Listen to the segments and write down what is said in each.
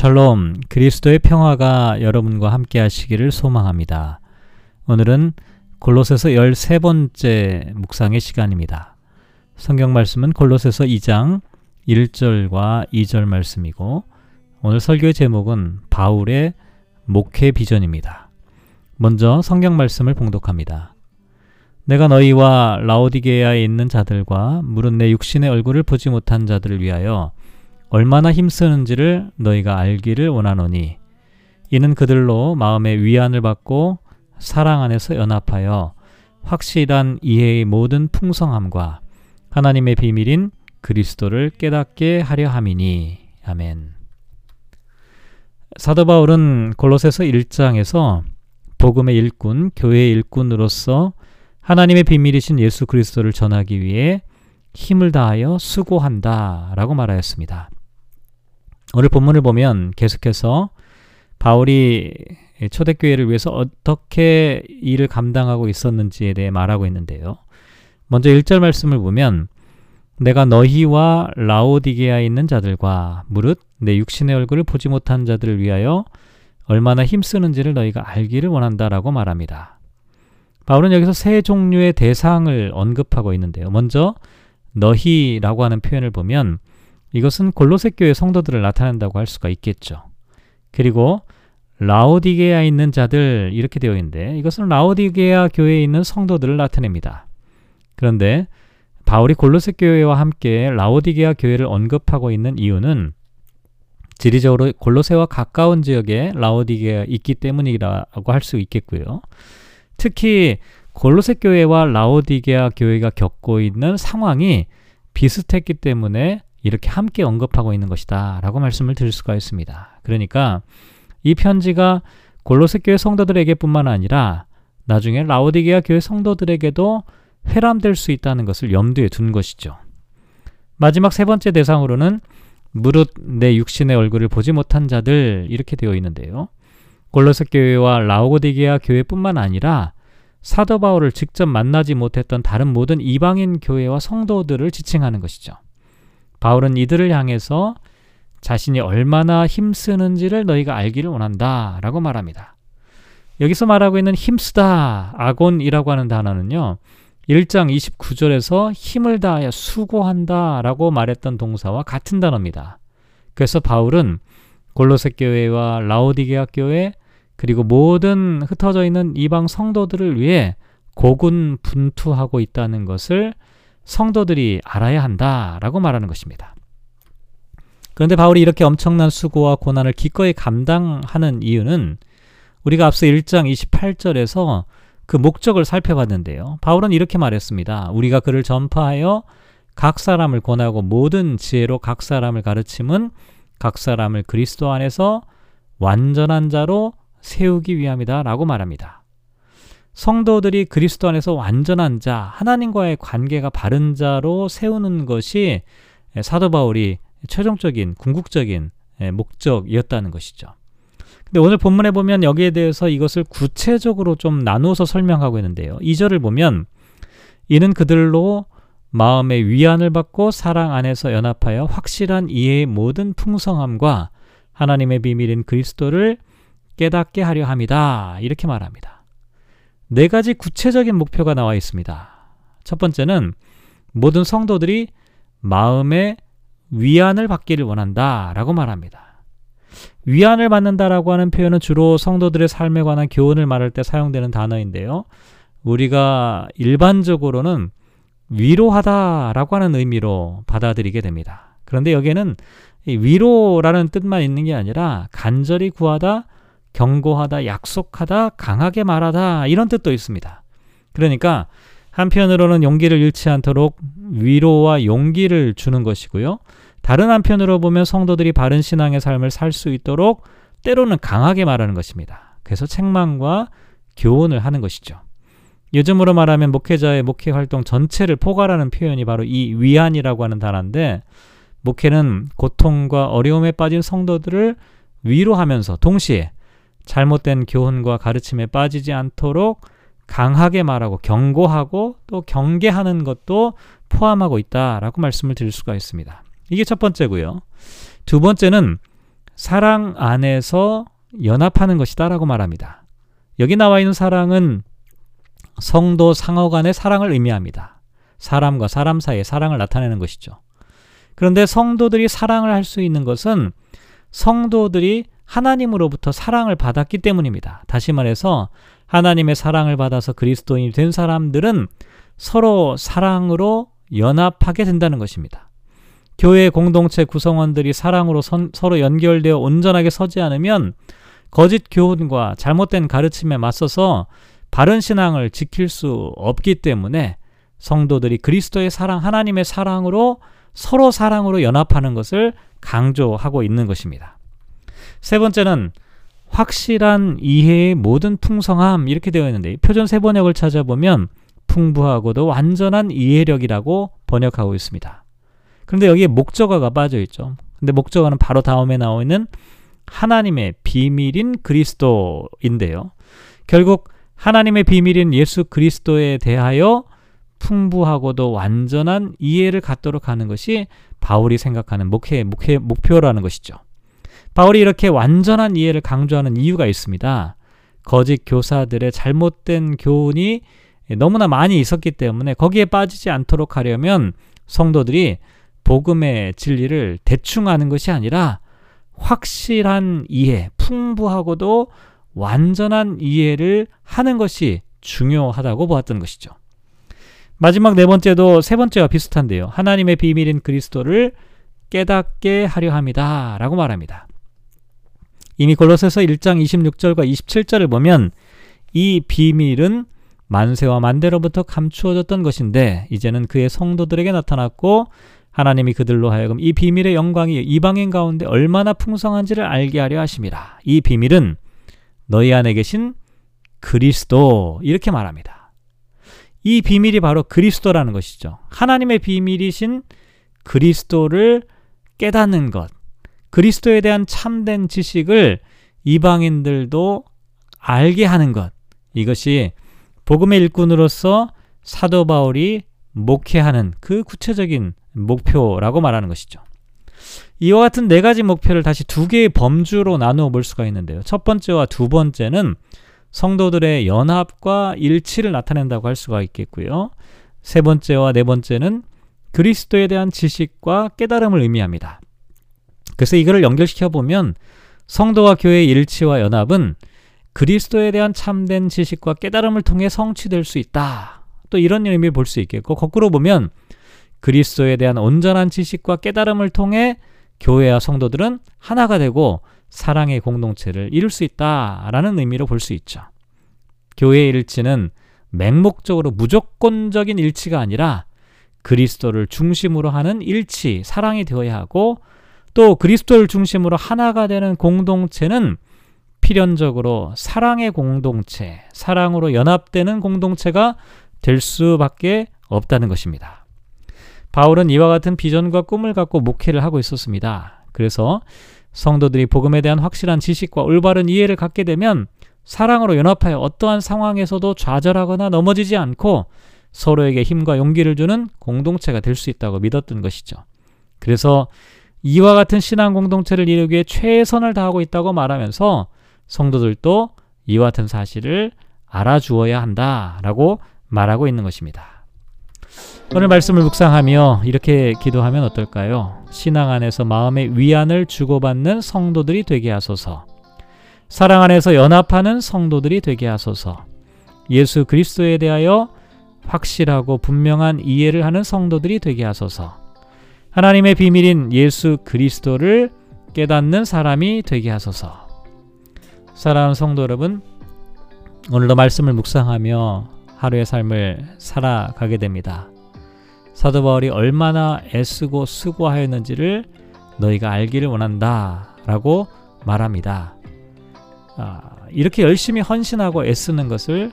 샬롬, 그리스도의 평화가 여러분과 함께 하시기를 소망합니다. 오늘은 골로새서 13번째 묵상의 시간입니다. 성경 말씀은 골로새서 2장 1절과 2절 말씀이고 오늘 설교의 제목은 바울의 목회 비전입니다. 먼저 성경 말씀을 봉독합니다. 내가 너희와 라오디게아에 있는 자들과 무릇 내 육신의 얼굴을 보지 못한 자들을 위하여 얼마나 힘쓰는지를 너희가 알기를 원하노니 이는 그들로 마음의 위안을 받고 사랑 안에서 연합하여 확실한 이해의 모든 풍성함과 하나님의 비밀인 그리스도를 깨닫게 하려 함이니 아멘. 사도 바울은 골로새서 1장에서 복음의 일꾼, 교회의 일꾼으로서 하나님의 비밀이신 예수 그리스도를 전하기 위해 힘을 다하여 수고한다라고 말하였습니다. 오늘 본문을 보면 계속해서 바울이 초대교회를 위해서 어떻게 일을 감당하고 있었는지에 대해 말하고 있는데요. 먼저 1절 말씀을 보면 내가 너희와 라오디게아에 있는 자들과 무릇 내 육신의 얼굴을 보지 못한 자들을 위하여 얼마나 힘쓰는지를 너희가 알기를 원한다라고 말합니다. 바울은 여기서 세 종류의 대상을 언급하고 있는데요. 먼저 너희라고 하는 표현을 보면 이것은 골로새 교회 성도들을 나타낸다고 할 수가 있겠죠. 그리고 라오디게아에 있는 자들 이렇게 되어 있는데 이것은 라오디게아 교회에 있는 성도들을 나타냅니다. 그런데 바울이 골로새 교회와 함께 라오디게아 교회를 언급하고 있는 이유는 지리적으로 골로새와 가까운 지역에 라오디게아 있기 때문이라고 할 수 있겠고요. 특히 골로새 교회와 라오디게아 교회가 겪고 있는 상황이 비슷했기 때문에 이렇게 함께 언급하고 있는 것이다 라고 말씀을 드릴 수가 있습니다. 그러니까 이 편지가 골로새 교회 성도들에게 뿐만 아니라 나중에 라오디게아 교회 성도들에게도 회람될 수 있다는 것을 염두에 둔 것이죠. 마지막 세 번째 대상으로는 무릇 내 육신의 얼굴을 보지 못한 자들 이렇게 되어 있는데요. 골로새 교회와 라오디게아 교회뿐만 아니라 사도 바울을 직접 만나지 못했던 다른 모든 이방인 교회와 성도들을 지칭하는 것이죠. 바울은 이들을 향해서 자신이 얼마나 힘쓰는지를 너희가 알기를 원한다 라고 말합니다. 여기서 말하고 있는 힘쓰다, 아곤이라고 하는 단어는요, 1장 29절에서 힘을 다하여 수고한다 라고 말했던 동사와 같은 단어입니다. 그래서 바울은 골로새 교회와 라오디게아 교회 그리고 모든 흩어져 있는 이방 성도들을 위해 고군 분투하고 있다는 것을 성도들이 알아야 한다라고 말하는 것입니다. 그런데 바울이 이렇게 엄청난 수고와 고난을 기꺼이 감당하는 이유는 우리가 앞서 1장 28절에서 그 목적을 살펴봤는데요. 바울은 이렇게 말했습니다. 우리가 그를 전파하여 각 사람을 권하고 모든 지혜로 각 사람을 가르침은 각 사람을 그리스도 안에서 완전한 자로 세우기 위함이다 라고 말합니다. 성도들이 그리스도 안에서 완전한 자, 하나님과의 관계가 바른 자로 세우는 것이 사도 바울이 최종적인 궁극적인 목적이었다는 것이죠. 근데 오늘 본문에 보면 여기에 대해서 이것을 구체적으로 좀 나누어서 설명하고 있는데요. 2절을 보면 이는 그들로 마음의 위안을 받고 사랑 안에서 연합하여 확실한 이해의 모든 풍성함과 하나님의 비밀인 그리스도를 깨닫게 하려 합니다. 이렇게 말합니다. 네 가지 구체적인 목표가 나와 있습니다. 첫 번째는 모든 성도들이 마음의 위안을 받기를 원한다 라고 말합니다. 위안을 받는다라고 하는 표현은 주로 성도들의 삶에 관한 교훈을 말할 때 사용되는 단어인데요. 우리가 일반적으로는 위로하다 라고 하는 의미로 받아들이게 됩니다. 그런데 여기에는 위로라는 뜻만 있는 게 아니라 간절히 구하다, 경고하다, 약속하다, 강하게 말하다 이런 뜻도 있습니다. 그러니까 한편으로는 용기를 잃지 않도록 위로와 용기를 주는 것이고요. 다른 한편으로 보면 성도들이 바른 신앙의 삶을 살 수 있도록 때로는 강하게 말하는 것입니다. 그래서 책망과 교훈을 하는 것이죠. 요즘으로 말하면 목회자의 목회 활동 전체를 포괄하는 표현이 바로 이 위안이라고 하는 단어인데 목회는 고통과 어려움에 빠진 성도들을 위로하면서 동시에 잘못된 교훈과 가르침에 빠지지 않도록 강하게 말하고 경고하고 또 경계하는 것도 포함하고 있다라고 말씀을 드릴 수가 있습니다. 이게 첫 번째고요. 두 번째는 사랑 안에서 연합하는 것이다라고 말합니다. 여기 나와 있는 사랑은 성도 상호 간의 사랑을 의미합니다. 사람과 사람 사이의 사랑을 나타내는 것이죠. 그런데 성도들이 사랑을 할 수 있는 것은 성도들이 하나님으로부터 사랑을 받았기 때문입니다. 다시 말해서 하나님의 사랑을 받아서 그리스도인이 된 사람들은 서로 사랑으로 연합하게 된다는 것입니다. 교회 공동체 구성원들이 사랑으로 선, 서로 연결되어 온전하게 서지 않으면 거짓 교훈과 잘못된 가르침에 맞서서 바른 신앙을 지킬 수 없기 때문에 성도들이 그리스도의 사랑, 하나님의 사랑으로 서로 사랑으로 연합하는 것을 강조하고 있는 것입니다. 세 번째는 확실한 이해의 모든 풍성함 이렇게 되어 있는데 표준 세 번역을 찾아보면 풍부하고도 완전한 이해력이라고 번역하고 있습니다. 그런데 여기에 목적어가 빠져 있죠. 근데 목적어는 바로 다음에 나오 있는 하나님의 비밀인 그리스도인데요. 결국 하나님의 비밀인 예수 그리스도에 대하여 풍부하고도 완전한 이해를 갖도록 하는 것이 바울이 생각하는 목회, 목회, 목표라는 것이죠. 바울이 이렇게 완전한 이해를 강조하는 이유가 있습니다. 거짓 교사들의 잘못된 교훈이 너무나 많이 있었기 때문에 거기에 빠지지 않도록 하려면 성도들이 복음의 진리를 대충 하는 것이 아니라 확실한 이해, 풍부하고도 완전한 이해를 하는 것이 중요하다고 보았던 것이죠. 마지막 네 번째도 세 번째와 비슷한데요. 하나님의 비밀인 그리스도를 깨닫게 하려 합니다. 라고 말합니다. 이미 골로새서 1장 26절과 27절을 보면 이 비밀은 만세와 만대로부터 감추어졌던 것인데 이제는 그의 성도들에게 나타났고 하나님이 그들로 하여금 이 비밀의 영광이 이방인 가운데 얼마나 풍성한지를 알게 하려 하심이라. 이 비밀은 너희 안에 계신 그리스도 이렇게 말합니다. 이 비밀이 바로 그리스도라는 것이죠. 하나님의 비밀이신 그리스도를 깨닫는 것. 그리스도에 대한 참된 지식을 이방인들도 알게 하는 것. 이것이 복음의 일꾼으로서 사도 바울이 목회하는 그 구체적인 목표라고 말하는 것이죠. 이와 같은 네 가지 목표를 다시 두 개의 범주로 나누어 볼 수가 있는데요. 첫 번째와 두 번째는 성도들의 연합과 일치를 나타낸다고 할 수가 있겠고요. 세 번째와 네 번째는 그리스도에 대한 지식과 깨달음을 의미합니다. 그래서 이거를 연결시켜 보면 성도와 교회의 일치와 연합은 그리스도에 대한 참된 지식과 깨달음을 통해 성취될 수 있다. 또 이런 의미를 볼 수 있겠고 거꾸로 보면 그리스도에 대한 온전한 지식과 깨달음을 통해 교회와 성도들은 하나가 되고 사랑의 공동체를 이룰 수 있다라는 의미로 볼 수 있죠. 교회의 일치는 맹목적으로 무조건적인 일치가 아니라 그리스도를 중심으로 하는 일치, 사랑이 되어야 하고 또 그리스도를 중심으로 하나가 되는 공동체는 필연적으로 사랑의 공동체, 사랑으로 연합되는 공동체가 될 수밖에 없다는 것입니다. 바울은 이와 같은 비전과 꿈을 갖고 목회를 하고 있었습니다. 그래서 성도들이 복음에 대한 확실한 지식과 올바른 이해를 갖게 되면 사랑으로 연합하여 어떠한 상황에서도 좌절하거나 넘어지지 않고 서로에게 힘과 용기를 주는 공동체가 될 수 있다고 믿었던 것이죠. 그래서 이와 같은 신앙 공동체를 이루기 위해 최선을 다하고 있다고 말하면서 성도들도 이와 같은 사실을 알아주어야 한다라고 말하고 있는 것입니다. 오늘 말씀을 묵상하며 이렇게 기도하면 어떨까요? 신앙 안에서 마음의 위안을 주고받는 성도들이 되게 하소서. 사랑 안에서 연합하는 성도들이 되게 하소서. 예수 그리스도에 대하여 확실하고 분명한 이해를 하는 성도들이 되게 하소서. 하나님의 비밀인 예수 그리스도를 깨닫는 사람이 되게 하소서. 사랑하는 성도 여러분, 오늘도 말씀을 묵상하며 하루의 삶을 살아가게 됩니다. 사도 바울이 얼마나 애쓰고 수고하였는지를 너희가 알기를 원한다. 라고 말합니다. 아, 이렇게 열심히 헌신하고 애쓰는 것을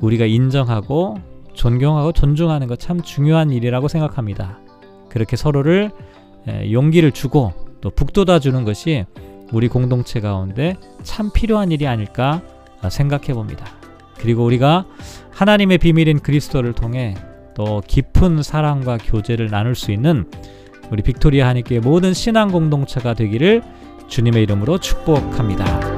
우리가 인정하고 존경하고 존중하는 것 참 중요한 일이라고 생각합니다. 그렇게 서로를 용기를 주고 또 북돋아 주는 것이 우리 공동체 가운데 참 필요한 일이 아닐까 생각해 봅니다. 그리고 우리가 하나님의 비밀인 그리스도를 통해 또 깊은 사랑과 교제를 나눌 수 있는 우리 빅토리아 하니께 모든 신앙 공동체가 되기를 주님의 이름으로 축복합니다.